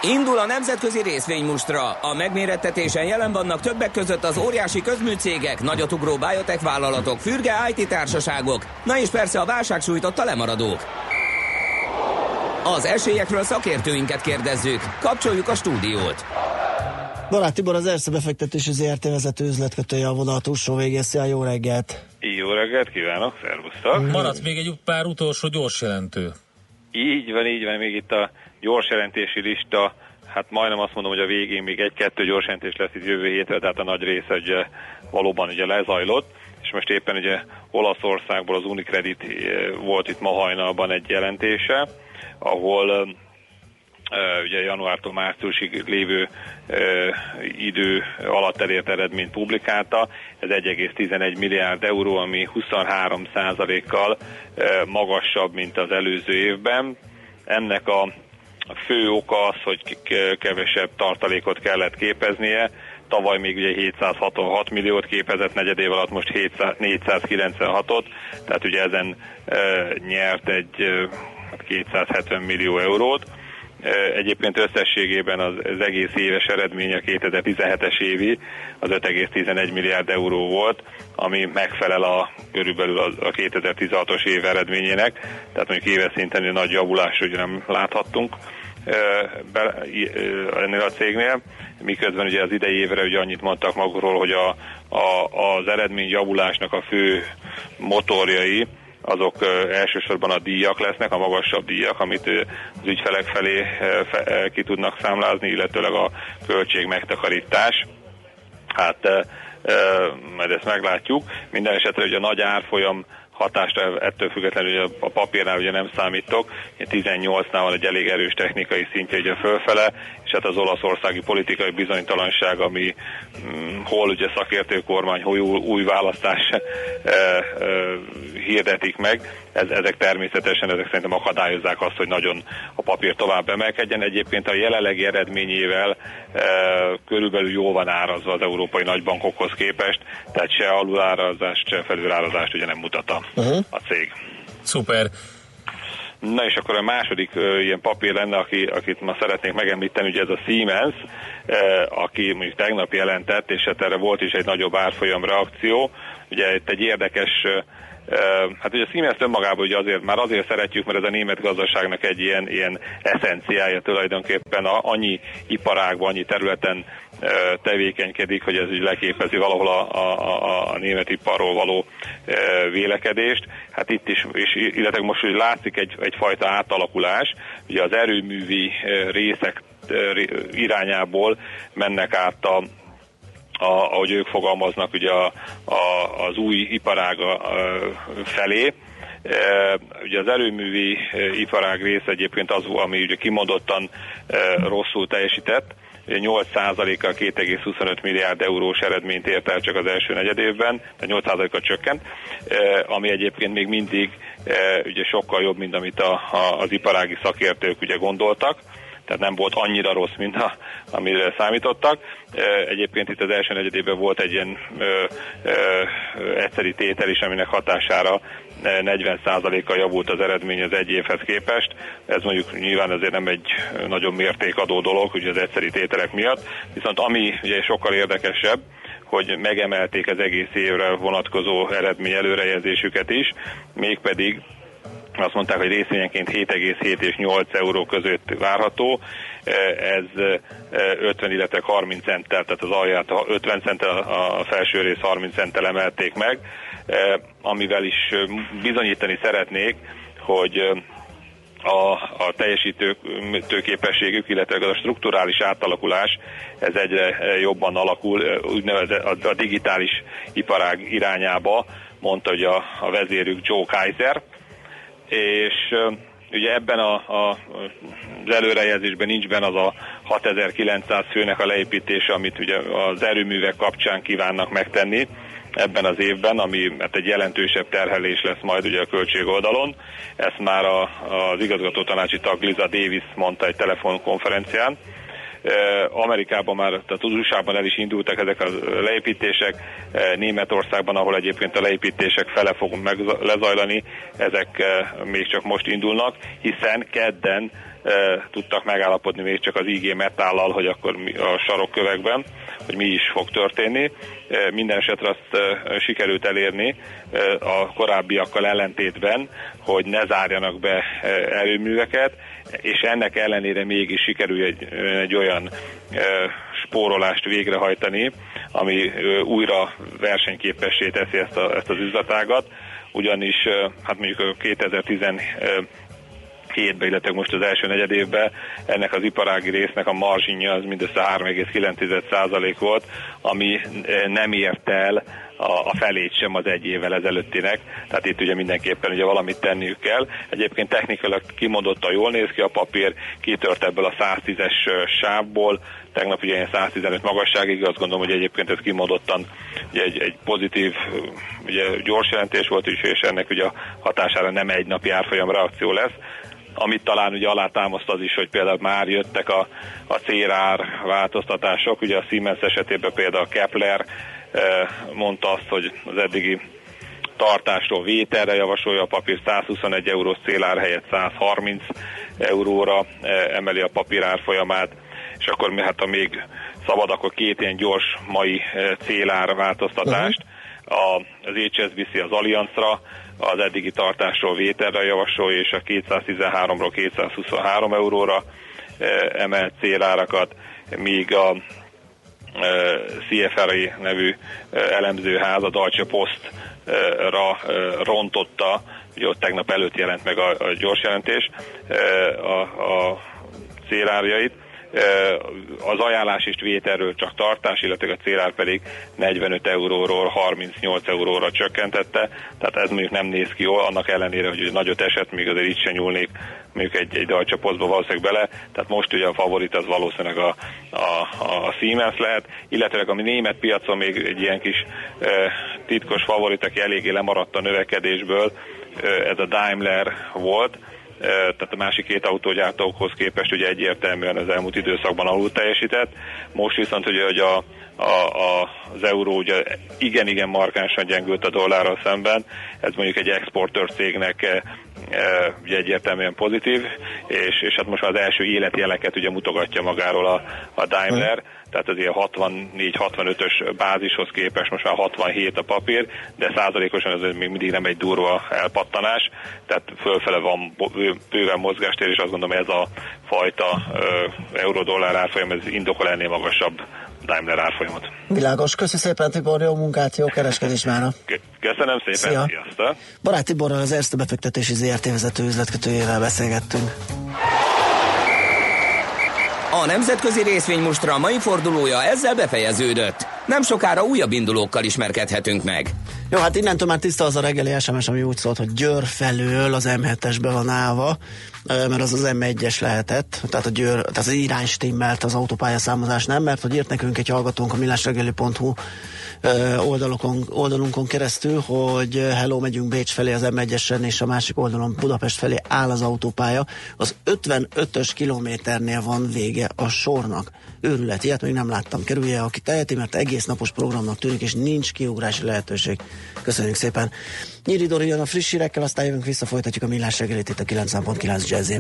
Indul a nemzetközi részvénymustra. A megmérettetésen jelen vannak többek között az óriási közműcégek, nagyotugró biotech vállalatok, fürge IT társaságok, na és persze a válság sújtotta lemaradók. Az esélyekről szakértőinket kérdezzük. Kapcsoljuk a stúdiót.
Barát Tibor az Erste befektetési ZRT vezető üzletkötője a vonal túlsó végészia. Jó reggelt!
Jó reggelt kívánok, szervusztok!
Maradt még egy pár utolsó gyors jelentő.
Így van, így van, még itt a gyors jelentési lista, hát majdnem azt mondom, hogy a végén még egy-kettő gyors jelentés lesz itt jövő hétre, tehát a nagy része ugye valóban ugye lezajlott, és most éppen ugye Olaszországból az Unicredit eh, volt itt ma hajnalban egy jelentése, ahol eh, eh, ugye januártól márciusig lévő idő alatt elért eredményt publikálta. Ez 1,11 milliárd euró, ami 23 kal magasabb, mint az előző évben. Ennek a fő oka az, hogy kevesebb tartalékot kellett képeznie, tavaly még ugye 766 milliót képezett, negyed év alatt most 496-ot, tehát ugye ezen e, nyert egy e, 270 millió eurót. Egyébként összességében az, az egész éves eredménye a 2017-es évi az 5,11 milliárd euró volt, ami megfelel a körülbelül a, a 2016-os év eredményének, tehát mondjuk éves szinten nagy javulás ugye nem láthattunk be, ennél a cégnél, miközben ugye az idei évre ugye annyit mondtak magukról, hogy a, a, az eredmény javulásnak a fő motorjai azok elsősorban a díjak lesznek, a magasabb díjak, amit az ügyfelek felé ki tudnak számlázni, illetőleg a költség megtakarítás. Hát majd ezt meglátjuk. Minden esetre ugye a nagy árfolyam hatást ettől függetlenül hogy a papírnál ugye nem számítok, 18-nál van egy elég erős technikai szintje ugye fölfele, és hát az olaszországi politikai bizonytalanság, ami hm, hol ugye szakértő kormány, hol új, új választás e, e, hirdetik meg, ez, ezek természetesen ezek szerintem akadályozzák azt, hogy nagyon a papír tovább emelkedjen. Egyébként a jelenlegi eredményével e, körülbelül jól van árazva az európai nagybankokhoz képest, tehát se alulárazást, se felülárazást ugye nem mutat a, uh-huh. a cég.
Szuper.
Na és akkor a második uh, ilyen papír lenne, aki, akit ma szeretnék megemlíteni, ugye ez a Siemens, uh, aki mondjuk tegnap jelentett, és hát erre volt is egy nagyobb árfolyam reakció. Ugye itt egy érdekes uh, Hát ugye a Siemens önmagában ugye azért, már azért szeretjük, mert ez a német gazdaságnak egy ilyen, ilyen eszenciája tulajdonképpen a, annyi iparágban, annyi területen tevékenykedik, hogy ez így leképezi valahol a, a, a, a német iparról való vélekedést. Hát itt is, és illetve most úgy látszik egy, egyfajta átalakulás, ugye az erőművi részek irányából mennek át a, a, ahogy ők fogalmaznak, ugye a, a, az új iparága felé. Ugye az erőművi iparág része egyébként az, ami ugye kimondottan rosszul teljesített, 8%-kal 2,25 milliárd eurós eredményt ért el csak az első negyed évben, tehát 8%-kal csökkent, ami egyébként még mindig ugye sokkal jobb, mint amit a, a, az iparági szakértők ugye gondoltak tehát nem volt annyira rossz, mint a, amire számítottak. Egyébként itt az első negyedében volt egy ilyen ö, ö, egyszeri tétel is, aminek hatására 40%-kal javult az eredmény az egy évhez képest. Ez mondjuk nyilván azért nem egy nagyon mértékadó dolog, ugye az egyszeri tételek miatt, viszont ami ugye sokkal érdekesebb, hogy megemelték az egész évre vonatkozó eredmény előrejelzésüket is, mégpedig azt mondták, hogy részvényenként 7,7 és 8 euró között várható. Ez 50, illetve 30 centtel, tehát az alját 50 centtel, a felső rész 30 centtel emelték meg, amivel is bizonyítani szeretnék, hogy a, a teljesítő képességük, illetve a strukturális átalakulás, ez egyre jobban alakul, úgynevezett a, a digitális iparág irányába, mondta hogy a, a vezérük Joe Kaiser, és ugye ebben a, a, az előrejelzésben nincs benne az a 6900 főnek a leépítése, amit ugye az erőművek kapcsán kívánnak megtenni ebben az évben, ami hát egy jelentősebb terhelés lesz majd ugye a költség oldalon. Ezt már a, az igazgató tanácsi tag Liza Davis mondta egy telefonkonferencián. Amerikában már, tehát az USA-ban el is indultak ezek a leépítések, Németországban, ahol egyébként a leépítések fele fog meg lezajlani, ezek még csak most indulnak, hiszen kedden tudtak megállapodni még csak az IG metállal, hogy akkor a sarokkövekben, hogy mi is fog történni. Minden esetre azt sikerült elérni a korábbiakkal ellentétben, hogy ne zárjanak be erőműveket, és ennek ellenére mégis sikerül egy, egy olyan spórolást végrehajtani, ami újra versenyképessé teszi ezt, a, ezt az üzletágat, ugyanis hát mondjuk 2017 ben illetve most az első negyed évben ennek az iparági résznek a marzsinja az mindössze 3,9% volt, ami nem ért el a, a felét sem az egy évvel ezelőttinek, tehát itt ugye mindenképpen ugye valamit tenniük kell. Egyébként technikailag kimondottan jól néz ki a papír, kitört ebből a 110-es sávból, tegnap ugye ilyen 115 magasságig, azt gondolom, hogy egyébként ez kimondottan ugye egy, egy pozitív, ugye gyors jelentés volt is, és ennek ugye a hatására nem egy napi árfolyam reakció lesz, amit talán ugye alátámaszt az is, hogy például már jöttek a, a cérár változtatások, ugye a Siemens esetében például a Kepler eh, mondta azt, hogy az eddigi tartásról vételre javasolja a papír 121 eurós célár helyett 130 euróra eh, emeli a papír árfolyamát, és akkor mi hát a még szabad, akkor két ilyen gyors mai eh, célár változtatást. A, az HSBC az Allianzra az eddigi tartásról vételre javasolja, és a 213-ról 223 euróra emelt célárakat, míg a CFRI nevű elemzőház a Deutsche Postra rontotta, ugye ott tegnap előtt jelent meg a, a gyors jelentés, a, a célárjait, az ajánlás is vételről csak tartás, illetve a célár pedig 45 euróról 38 euróra csökkentette, tehát ez mondjuk nem néz ki jól, annak ellenére, hogy nagyot esett, még azért itt se nyúlnék mondjuk egy, egy Postba valószínűleg bele, tehát most ugye a favorit az valószínűleg a, a, a Siemens lehet, illetve a német piacon még egy ilyen kis e, titkos favorit, aki eléggé lemaradt a növekedésből, e, ez a Daimler volt, tehát a másik két autógyártókhoz képest ugye egyértelműen az elmúlt időszakban alul teljesített. Most viszont ugye, hogy a, a, a, az euró ugye igen-igen markánsan gyengült a dollárral szemben, ez mondjuk egy exportőr cégnek ugye egyértelműen pozitív, és, és hát most már az első életjeleket ugye mutogatja magáról a, a Daimler, tehát az ilyen 64-65-ös bázishoz képest most már 67 a papír, de százalékosan ez még mindig nem egy durva elpattanás, tehát fölfele van bőven mozgástér, és azt gondolom ez a fajta euró-dollár árfolyam, ez indokol ennél magasabb Daimler árfolyamot.
Világos, köszi szépen Tibor, jó munkát, jó kereskedés már.
Köszönöm szépen, Szia. sziasztok!
Barát Tiborral az Erste befektetési ZRT vezető üzletkötőjével beszélgettünk.
A nemzetközi részvénymustra mai fordulója ezzel befejeződött. Nem sokára újabb indulókkal ismerkedhetünk meg.
Jó, hát innentől már tiszta az a reggeli SMS, ami úgy szólt, hogy Győr felől az M7-esbe van állva, mert az az M1-es lehetett, tehát, a Győr, tehát az irány stimmelt az autópályaszámozás nem, mert hogy írt nekünk egy hallgatónk a millásregeli.hu oldalokon, oldalunkon keresztül, hogy hello, megyünk Bécs felé az M1-esen, és a másik oldalon Budapest felé áll az autópálya. Az 55-ös kilométernél van vége a sornak. Őrület, ilyet még nem láttam. Kerülje, aki teheti, mert egész napos programnak tűnik, és nincs kiugrási lehetőség. Köszönjük szépen. Nyíri Dori jön a friss hírekkel, aztán jövünk vissza, folytatjuk a millás reggelét itt a 9.9 jazzén.